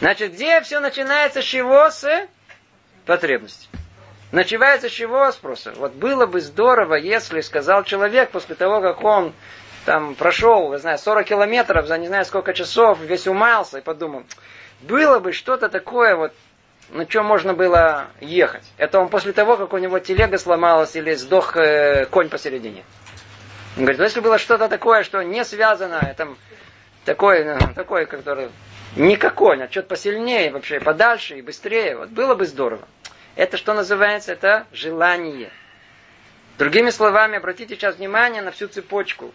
Значит, где все начинается с чего? С потребности. Начинается с чего? Спроса. Вот было бы здорово, если сказал человек после того, как он там прошел, не знаю, 40 километров за не знаю сколько часов, весь умался и подумал, было бы что-то такое вот, на чем можно было ехать. Это он после того, как у него телега сломалась или сдох э, конь посередине. Он говорит, ну если было что-то такое, что не связано, там, такое, ну, такое, которое никакое, а что-то посильнее вообще, подальше и быстрее, вот было бы здорово. Это что называется? Это желание. Другими словами, обратите сейчас внимание на всю цепочку.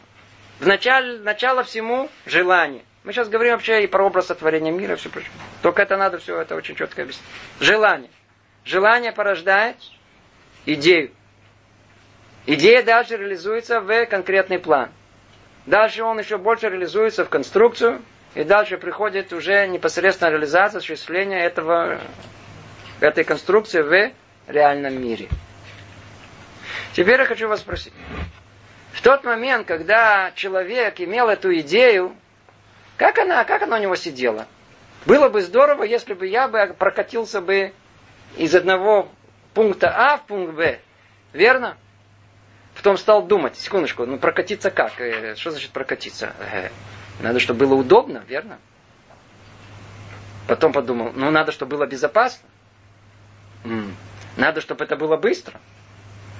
В начале, начало всему желание. Мы сейчас говорим вообще и про образ сотворения мира, все прочее. Только это надо все это очень четко объяснить. Желание. Желание порождает идею. Идея дальше реализуется в конкретный план. Дальше он еще больше реализуется в конструкцию, и дальше приходит уже непосредственно реализация, осуществление этого, этой конструкции в реальном мире. Теперь я хочу вас спросить. В тот момент, когда человек имел эту идею, как она, как она у него сидела? Было бы здорово, если бы я бы прокатился бы из одного пункта А в пункт Б. Верно? Потом стал думать, секундочку, ну прокатиться как? Э, что значит прокатиться? Надо, чтобы было удобно, верно? Потом подумал, ну надо, чтобы было безопасно. Надо, чтобы это было быстро.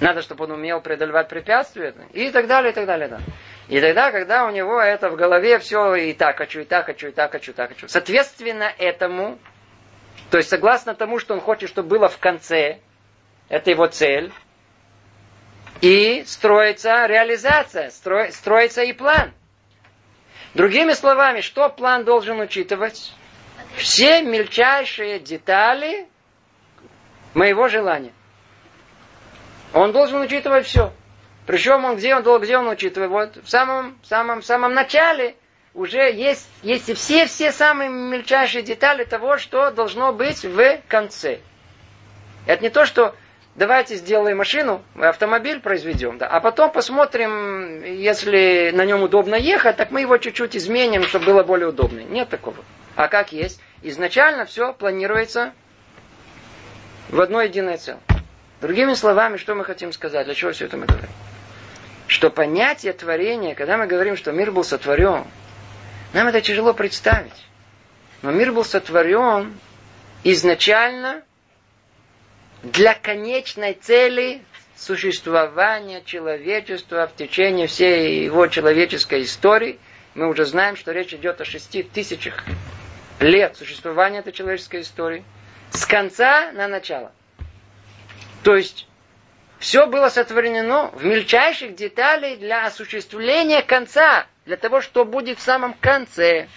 Надо, чтобы он умел преодолевать препятствия. И так далее, и так далее. Да. И тогда, когда у него это в голове все и так хочу, и так хочу, и так хочу, и так хочу. Соответственно этому, то есть согласно тому, что он хочет, чтобы было в конце, это его цель, и строится реализация, стро, строится и план. Другими словами, что план должен учитывать? Все мельчайшие детали моего желания. Он должен учитывать все. Причем он где он, где он учитывает? Вот в самом, самом, самом начале уже есть, есть все, все самые мельчайшие детали того, что должно быть в конце. Это не то, что давайте сделаем машину, автомобиль произведем, да, а потом посмотрим, если на нем удобно ехать, так мы его чуть-чуть изменим, чтобы было более удобно. Нет такого. А как есть? Изначально все планируется в одно единое целое. Другими словами, что мы хотим сказать? Для чего все это мы говорим? Что понятие творения, когда мы говорим, что мир был сотворен, нам это тяжело представить. Но мир был сотворен изначально для конечной цели существования человечества в течение всей его человеческой истории мы уже знаем, что речь идет о шести тысячах лет существования этой человеческой истории. С конца на начало. То есть, все было сотворено в мельчайших деталях для осуществления конца, для того, что будет в самом конце.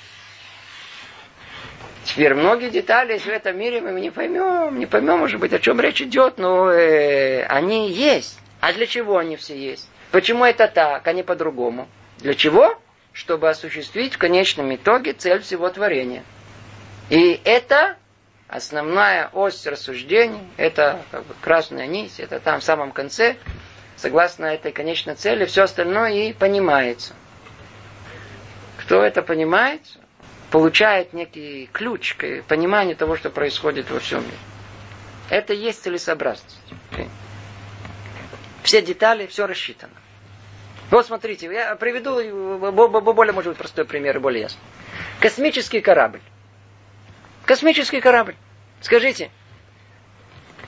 Теперь многие детали в этом мире мы не поймем, не поймем, может быть, о чем речь идет, но э, они есть. А для чего они все есть? Почему это так, а не по-другому? Для чего? Чтобы осуществить в конечном итоге цель всего творения. И это основная ось рассуждений, это как бы красная нить, это там в самом конце, согласно этой конечной цели, все остальное и понимается. Кто это понимает, получает некий ключ к пониманию того, что происходит во всем мире. Это есть целесообразность. Все детали, все рассчитано. Вот смотрите, я приведу более, может быть, простой пример и более ясный. Космический корабль. Космический корабль. Скажите,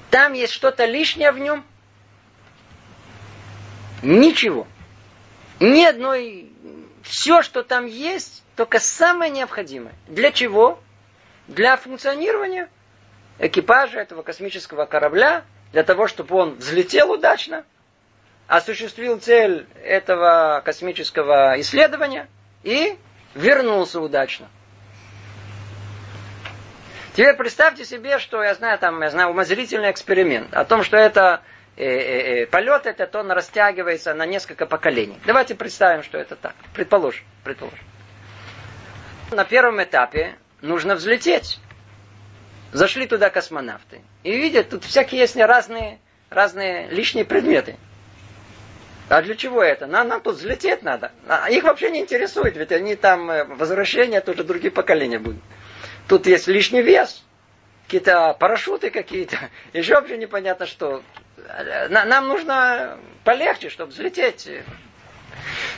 там есть что-то лишнее в нем? Ничего. Ни одной... Все, что там есть, только самое необходимое. Для чего? Для функционирования экипажа этого космического корабля, для того, чтобы он взлетел удачно, осуществил цель этого космического исследования и вернулся удачно. Теперь представьте себе, что я знаю, там, я знаю, умозрительный эксперимент о том, что это полет этот, он растягивается на несколько поколений. Давайте представим, что это так. Предположим, предположим. На первом этапе нужно взлететь. Зашли туда космонавты. И видят, тут всякие есть разные, разные лишние предметы. А для чего это? Нам, нам тут взлететь надо. А их вообще не интересует, ведь они там э, возвращения тоже другие поколения будут. Тут есть лишний вес, какие-то парашюты какие-то, еще вообще непонятно что. Нам нужно полегче, чтобы взлететь.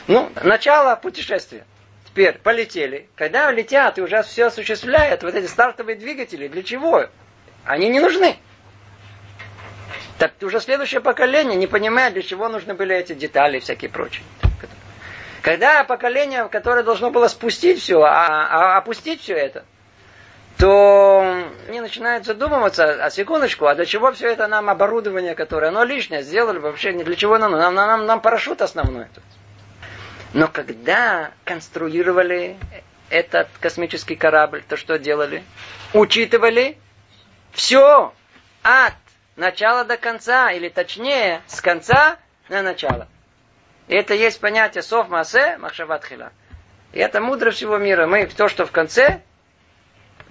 Ну, начало путешествия. Теперь полетели. Когда летят и уже все осуществляют, вот эти стартовые двигатели, для чего? Они не нужны. Так уже следующее поколение не понимает, для чего нужны были эти детали и всякие прочие. Когда поколение, которое должно было спустить все, а, а опустить все это, то они начинают задумываться, а секундочку, а для чего все это нам оборудование, которое, оно лишнее, сделали вообще, не для чего нам, нам, нам, нам парашют основной. Тут. Но когда конструировали этот космический корабль, то что делали? Учитывали все от начала до конца, или точнее, с конца на начало. И это есть понятие сов масе махшаватхила. И это мудро всего мира. Мы то, что в конце,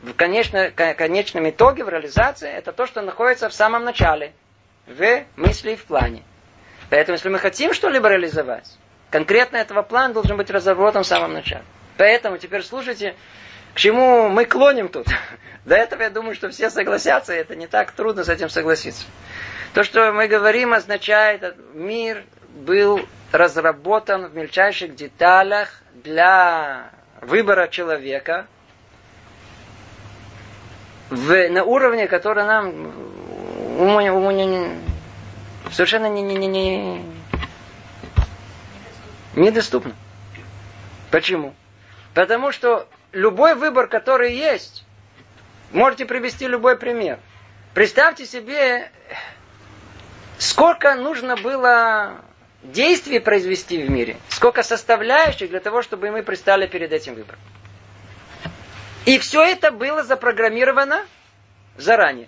в конечно, конечном итоге, в реализации, это то, что находится в самом начале, в мысли и в плане. Поэтому, если мы хотим что-либо реализовать, конкретно этого плана должен быть разработан в самом начале. Поэтому теперь слушайте, к чему мы клоним тут. До этого я думаю, что все согласятся, и это не так трудно с этим согласиться. То, что мы говорим, означает, мир был разработан в мельчайших деталях для выбора человека, в, на уровне, который нам уму, уму, не, совершенно не, не, не, не, недоступно. Почему? Потому что любой выбор, который есть, можете привести любой пример. Представьте себе, сколько нужно было действий произвести в мире, сколько составляющих для того, чтобы мы пристали перед этим выбором. И все это было запрограммировано заранее.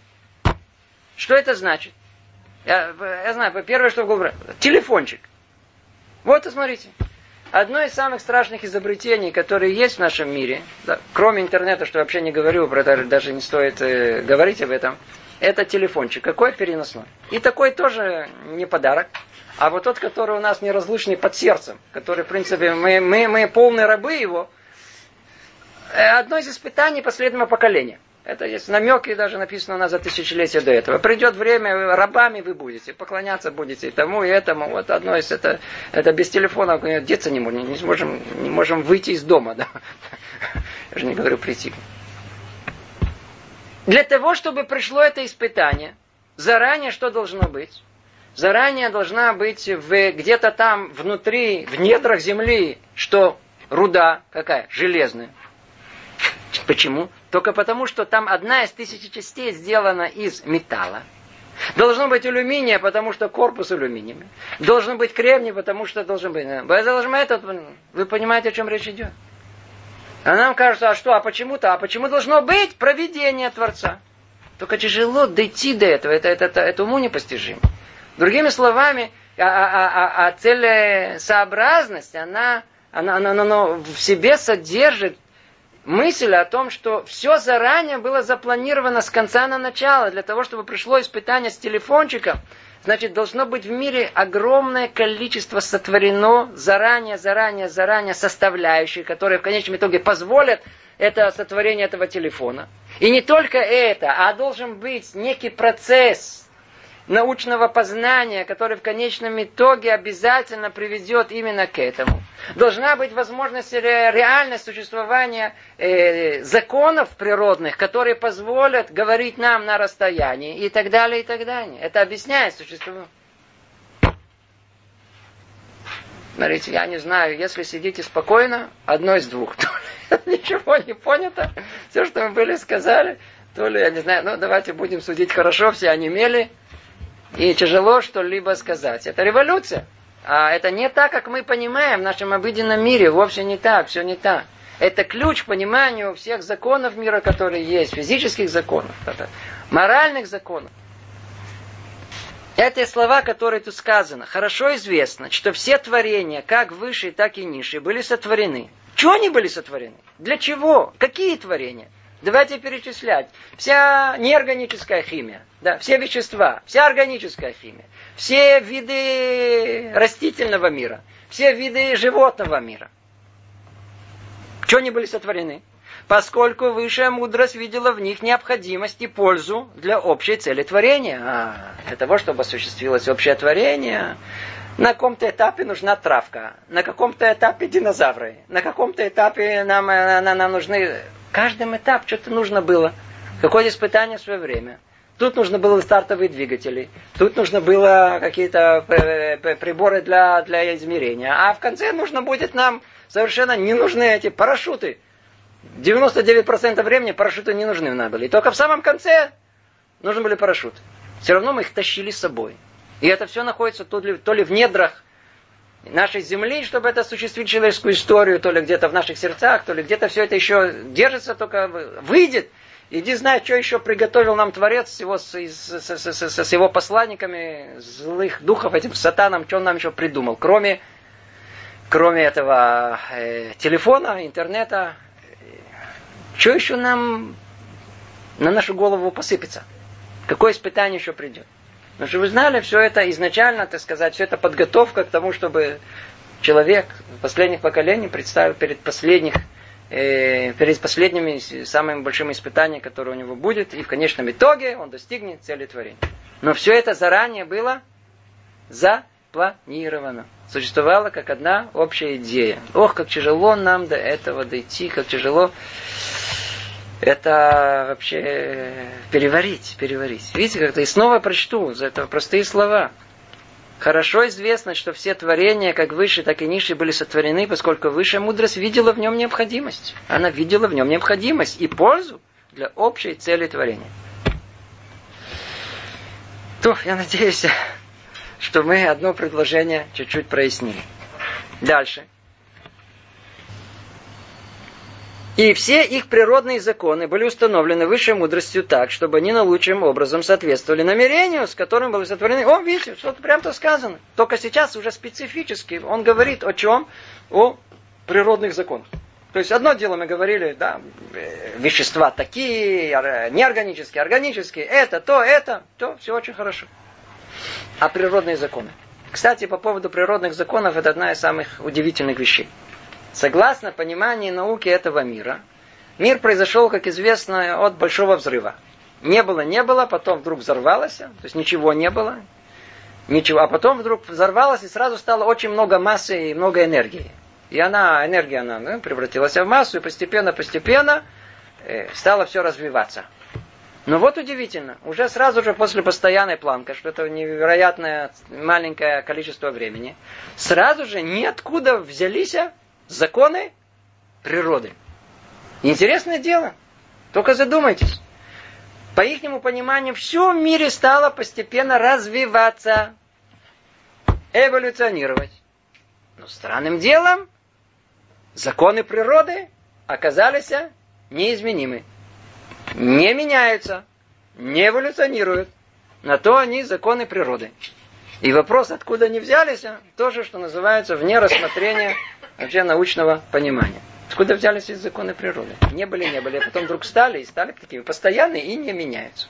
Что это значит? Я, я знаю, первое, что в голову... Телефончик. Вот, смотрите. Одно из самых страшных изобретений, которые есть в нашем мире, да, кроме интернета, что вообще не говорю, про даже, даже не стоит э, говорить об этом, это телефончик. Какой переносной. И такой тоже не подарок. А вот тот, который у нас неразлучный под сердцем, который, в принципе, мы, мы, мы полные рабы его, одно из испытаний последнего поколения – это есть намеки, даже написано у нас за тысячелетия до этого. Придет время, рабами вы будете, поклоняться будете и тому, и этому. Вот одно из это, это без телефона деться не можем, не сможем, не можем выйти из дома. Да? Я же не говорю прийти. Для того, чтобы пришло это испытание, заранее что должно быть? Заранее должна быть в, где-то там внутри, в недрах земли, что руда какая? Железная. Почему? Только потому, что там одна из тысячи частей сделана из металла. Должно быть алюминия, потому что корпус алюминиевый. Должен быть кремний, потому что должен быть... Этот, вы понимаете, о чем речь идет? А нам кажется, а что, а почему-то, а почему должно быть проведение Творца? Только тяжело дойти до этого, это, это, это, это уму непостижимо. Другими словами, а, а, а, а целесообразность, она, она, она, она, она в себе содержит мысль о том, что все заранее было запланировано с конца на начало, для того, чтобы пришло испытание с телефончиком, значит, должно быть в мире огромное количество сотворено заранее, заранее, заранее составляющих, которые в конечном итоге позволят это сотворение этого телефона. И не только это, а должен быть некий процесс, научного познания, который в конечном итоге обязательно приведет именно к этому. Должна быть возможность реальность существования э, законов природных, которые позволят говорить нам на расстоянии и так далее, и так далее. Это объясняет существование. Смотрите, я не знаю, если сидите спокойно, одно из двух. Ничего не понято. Все, что мы были сказали, то ли, я не знаю, ну давайте будем судить хорошо, все онемели, и тяжело что-либо сказать. Это революция. А это не так, как мы понимаем в нашем обыденном мире. Вовсе не так, все не так. Это ключ к пониманию всех законов мира, которые есть, физических законов, моральных законов. Это слова, которые тут сказаны. Хорошо известно, что все творения, как высшие, так и низшие, были сотворены. Чего они были сотворены? Для чего? Какие творения? Давайте перечислять. Вся неорганическая химия, да, все вещества, вся органическая химия, все виды растительного мира, все виды животного мира. Что они были сотворены? Поскольку высшая мудрость видела в них необходимость и пользу для общей цели творения. А, для того, чтобы осуществилось общее творение, на каком-то этапе нужна травка, на каком-то этапе динозавры, на каком-то этапе нам, нам, нам нужны каждом этапе что-то нужно было. Какое испытание в свое время. Тут нужно было стартовые двигатели, тут нужно было какие-то э, э, приборы для, для измерения. А в конце нужно будет нам совершенно не нужны эти парашюты. 99% времени парашюты не нужны нам были. И только в самом конце нужны были парашюты. Все равно мы их тащили с собой. И это все находится то ли, то ли в недрах нашей земли, чтобы это осуществить человеческую историю, то ли где-то в наших сердцах, то ли где-то все это еще держится, только выйдет. Иди знай, что еще приготовил нам Творец его, с, с, с, с, с его посланниками, злых духов, этим сатаном, что он нам еще придумал. Кроме, кроме этого э, телефона, интернета, что еще нам на нашу голову посыпется? Какое испытание еще придет? Но чтобы вы знали, все это изначально, так сказать, все это подготовка к тому, чтобы человек последних поколений представил перед последних э, перед последними самыми большими испытаниями, которые у него будет, и в конечном итоге он достигнет цели творения. Но все это заранее было запланировано. Существовала как одна общая идея. Ох, как тяжело нам до этого дойти, как тяжело это вообще переварить, переварить. Видите, как-то и снова прочту, за это простые слова. Хорошо известно, что все творения, как выше, так и ниже, были сотворены, поскольку высшая мудрость видела в нем необходимость. Она видела в нем необходимость и пользу для общей цели творения. То, я надеюсь, что мы одно предложение чуть-чуть прояснили. Дальше. И все их природные законы были установлены высшей мудростью так, чтобы они наилучшим образом соответствовали намерению, с которым были сотворены. О, видите, что-то прям-то сказано. Только сейчас уже специфически он говорит о чем? О природных законах. То есть одно дело мы говорили, да, вещества такие, неорганические, органические, это, то, это, то, все очень хорошо. А природные законы. Кстати, по поводу природных законов, это одна из самых удивительных вещей. Согласно пониманию науки этого мира, мир произошел, как известно, от большого взрыва. Не было, не было, потом вдруг взорвалось, то есть ничего не было, ничего, а потом вдруг взорвалось и сразу стало очень много массы и много энергии. И она, энергия, она ну, превратилась в массу, и постепенно-постепенно э, стало все развиваться. Но вот удивительно, уже сразу же после постоянной планки, что это невероятное маленькое количество времени, сразу же ниоткуда взялись законы природы. Интересное дело. Только задумайтесь. По их пониманию, все в мире стало постепенно развиваться, эволюционировать. Но странным делом законы природы оказались неизменимы. Не меняются, не эволюционируют. На то они законы природы. И вопрос, откуда они взялись, тоже, что называется, вне рассмотрения вообще научного понимания. Откуда взялись эти законы природы? Не были, не были, а потом вдруг стали и стали такими постоянные и не меняются.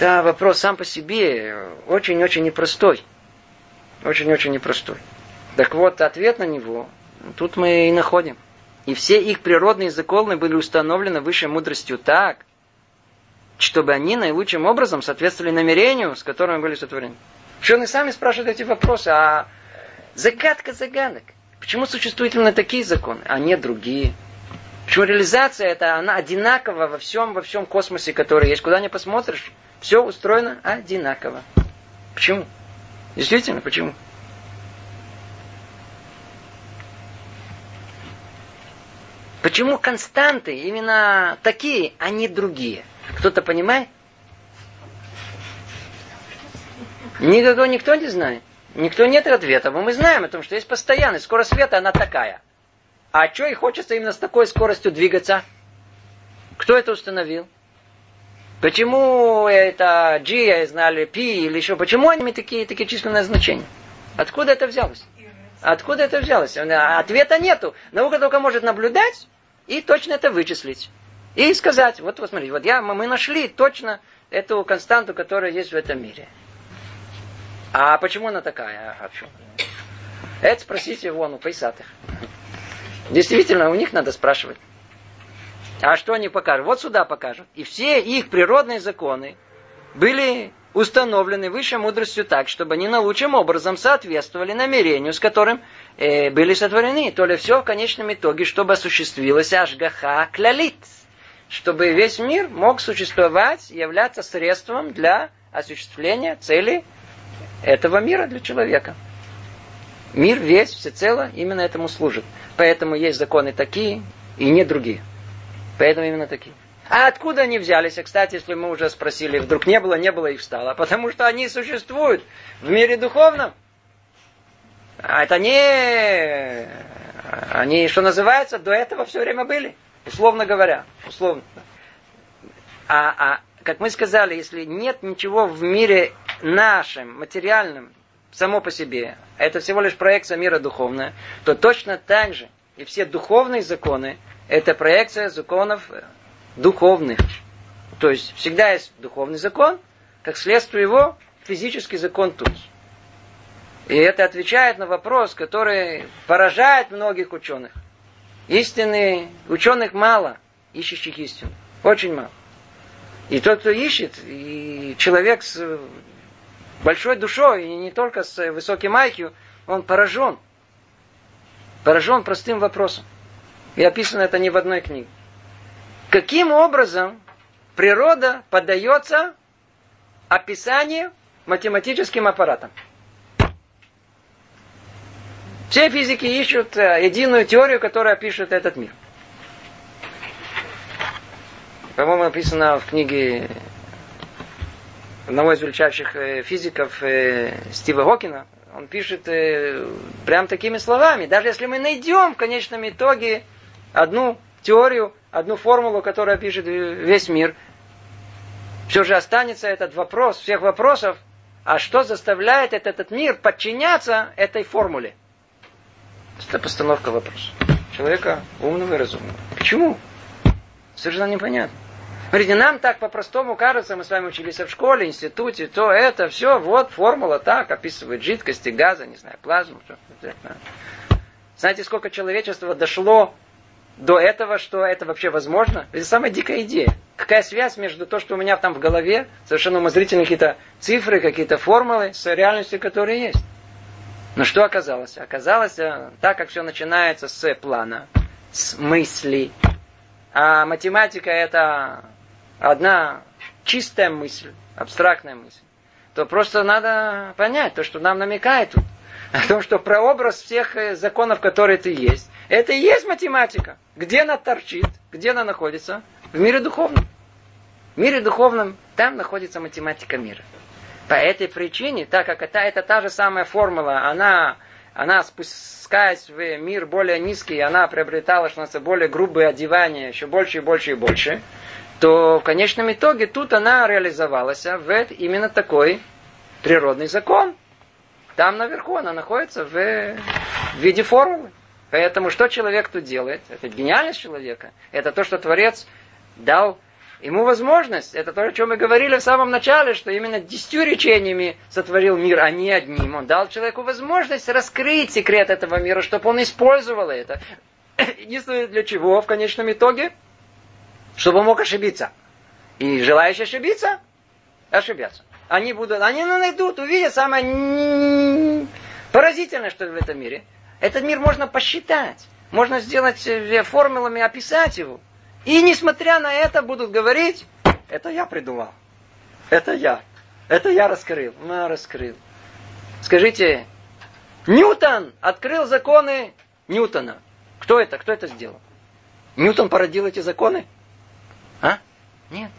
Да, вопрос сам по себе очень-очень непростой. Очень-очень непростой. Так вот, ответ на него тут мы и находим. И все их природные законы были установлены высшей мудростью так, чтобы они наилучшим образом соответствовали намерению, с которым были сотворены. Ученые сами спрашивают эти вопросы, а загадка загадок. Почему существуют именно такие законы, а не другие? Почему реализация это она одинакова во всем, во всем космосе, который есть. Куда ни посмотришь, все устроено одинаково. Почему? Действительно, почему? Почему константы именно такие, а не другие? Кто-то понимает? Никого никто не знает. Никто нет ответа. Но мы знаем о том, что есть постоянность. Скорость света, она такая. А что и хочется именно с такой скоростью двигаться? Кто это установил? Почему это G, знали, P или еще? Почему они такие, такие численные значения? Откуда это взялось? Откуда это взялось? Ответа нету. Наука только может наблюдать и точно это вычислить. И сказать, вот, вот смотрите, вот я, мы нашли точно эту константу, которая есть в этом мире. А почему она такая? А почему? Это спросите вон у пейсатых. Действительно, у них надо спрашивать. А что они покажут? Вот сюда покажут. И все их природные законы были установлены высшей мудростью так, чтобы они наилучшим образом соответствовали намерению, с которым э, были сотворены. То ли все в конечном итоге, чтобы осуществилась ажгаха клялит чтобы весь мир мог существовать, являться средством для осуществления цели этого мира для человека. Мир весь, всецело именно этому служит. Поэтому есть законы такие и не другие. Поэтому именно такие. А откуда они взялись? А, кстати, если мы уже спросили, вдруг не было, не было их стало. Потому что они существуют в мире духовном. А это не... Они, что называется, до этого все время были. Условно говоря. Условно. А, а как мы сказали, если нет ничего в мире нашем, материальном, само по себе, это всего лишь проекция мира духовная, то точно так же и все духовные законы, это проекция законов духовных. То есть всегда есть духовный закон, как следствие его физический закон тут. И это отвечает на вопрос, который поражает многих ученых. Истины ученых мало, ищущих истину. Очень мало. И тот, кто ищет, и человек с большой душой, и не только с высоким IQ, он поражен. Поражен простым вопросом. И описано это не в одной книге. Каким образом природа поддается описанию математическим аппаратам? Все физики ищут э, единую теорию, которая опишет этот мир. По-моему, написано в книге одного из величайших э, физиков э, Стива Хокина. Он пишет прям такими словами. Даже если мы найдем в конечном итоге одну теорию, одну формулу, которая пишет весь мир, все же останется этот вопрос, всех вопросов, а что заставляет этот, этот мир подчиняться этой формуле? Это постановка вопроса. Человека умного и разумного. Почему? Совершенно непонятно. Смотрите, нам так по-простому кажется, мы с вами учились в школе, институте, то это, все, вот формула так, описывает жидкости, газа, не знаю, плазму. Знаете, сколько человечества дошло до этого, что это вообще возможно? Это самая дикая идея. Какая связь между то, что у меня там в голове, совершенно умозрительные какие-то цифры, какие-то формулы, с реальностью, которая есть? Но что оказалось? Оказалось, э, так как все начинается с плана, с мысли, а математика это одна чистая мысль, абстрактная мысль, то просто надо понять то, что нам намекает тут. О том, что прообраз всех э, законов, которые ты есть, Это и есть математика. Где она торчит? Где она находится? В мире духовном. В мире духовном там находится математика мира. По этой причине, так как это, это та же самая формула, она, она спускаясь в мир более низкий, она приобретала, что называется, более грубые одевания, еще больше и больше и больше, то в конечном итоге тут она реализовалась в именно такой природный закон. Там наверху она находится в, виде формулы. Поэтому что человек тут делает? Это гениальность человека. Это то, что Творец дал ему возможность. Это то, о чем мы говорили в самом начале, что именно десятью речениями сотворил мир, а не одним. Он дал человеку возможность раскрыть секрет этого мира, чтобы он использовал это. Единственное для чего в конечном итоге? Чтобы он мог ошибиться. И желающие ошибиться, ошибятся. Они будут, они найдут, увидят самое поразительное, что в этом мире. Этот мир можно посчитать. Можно сделать э, формулами, описать его. И несмотря на это будут говорить, это я придумал. Это я. Это я раскрыл. Ну, раскрыл. Скажите, Ньютон открыл законы Ньютона. Кто это? Кто это сделал? Ньютон породил эти законы? А? Нет.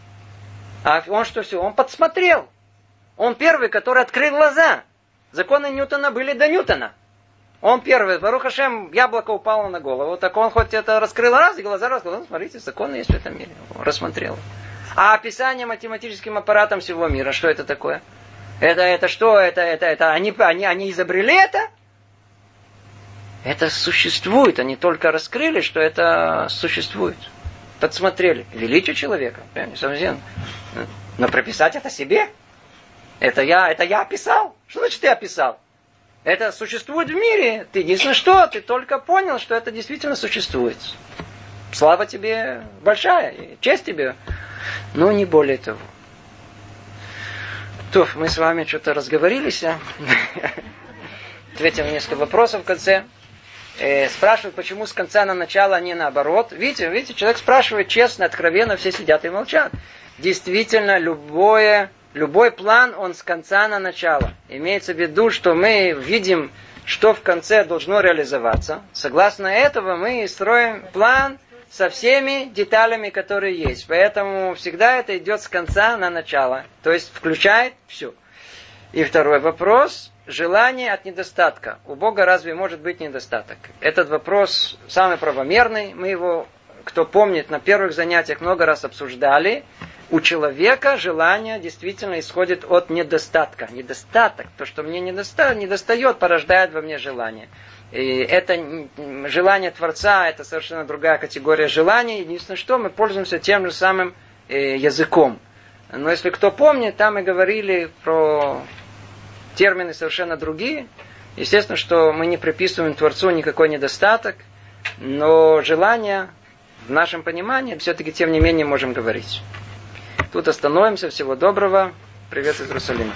А он что все? Он подсмотрел. Он первый, который открыл глаза. Законы Ньютона были до Ньютона. Он первый, Барухашем, яблоко упало на голову. Так он хоть это раскрыл раз, и глаза раскрыл. Ну, смотрите, законы есть в этом мире. Рассмотрел. А описание математическим аппаратом всего мира, что это такое? Это, это что? Это, это, это, они, они, они изобрели это? Это существует. Они только раскрыли, что это существует. Подсмотрели. Величие человека. Но прописать это себе? Это я, это я описал? Что значит я описал? Это существует в мире. Ты единственное что, ты только понял, что это действительно существует. Слава тебе большая, честь тебе. Но не более того. То, мы с вами что-то разговорились. А? Ответим несколько вопросов в конце. Э, спрашивают, почему с конца на начало, а не наоборот. Видите, видите, человек спрашивает честно, откровенно, все сидят и молчат. Действительно, любое любой план, он с конца на начало. Имеется в виду, что мы видим, что в конце должно реализоваться. Согласно этого мы строим план со всеми деталями, которые есть. Поэтому всегда это идет с конца на начало. То есть включает все. И второй вопрос. Желание от недостатка. У Бога разве может быть недостаток? Этот вопрос самый правомерный. Мы его, кто помнит, на первых занятиях много раз обсуждали у человека желание действительно исходит от недостатка. Недостаток, то, что мне недоста, недостает, порождает во мне желание. И это желание Творца, это совершенно другая категория желаний. Единственное, что мы пользуемся тем же самым э, языком. Но если кто помнит, там мы говорили про термины совершенно другие. Естественно, что мы не приписываем Творцу никакой недостаток, но желание в нашем понимании все-таки тем не менее можем говорить. Тут остановимся. Всего доброго. Привет из Иерусалима.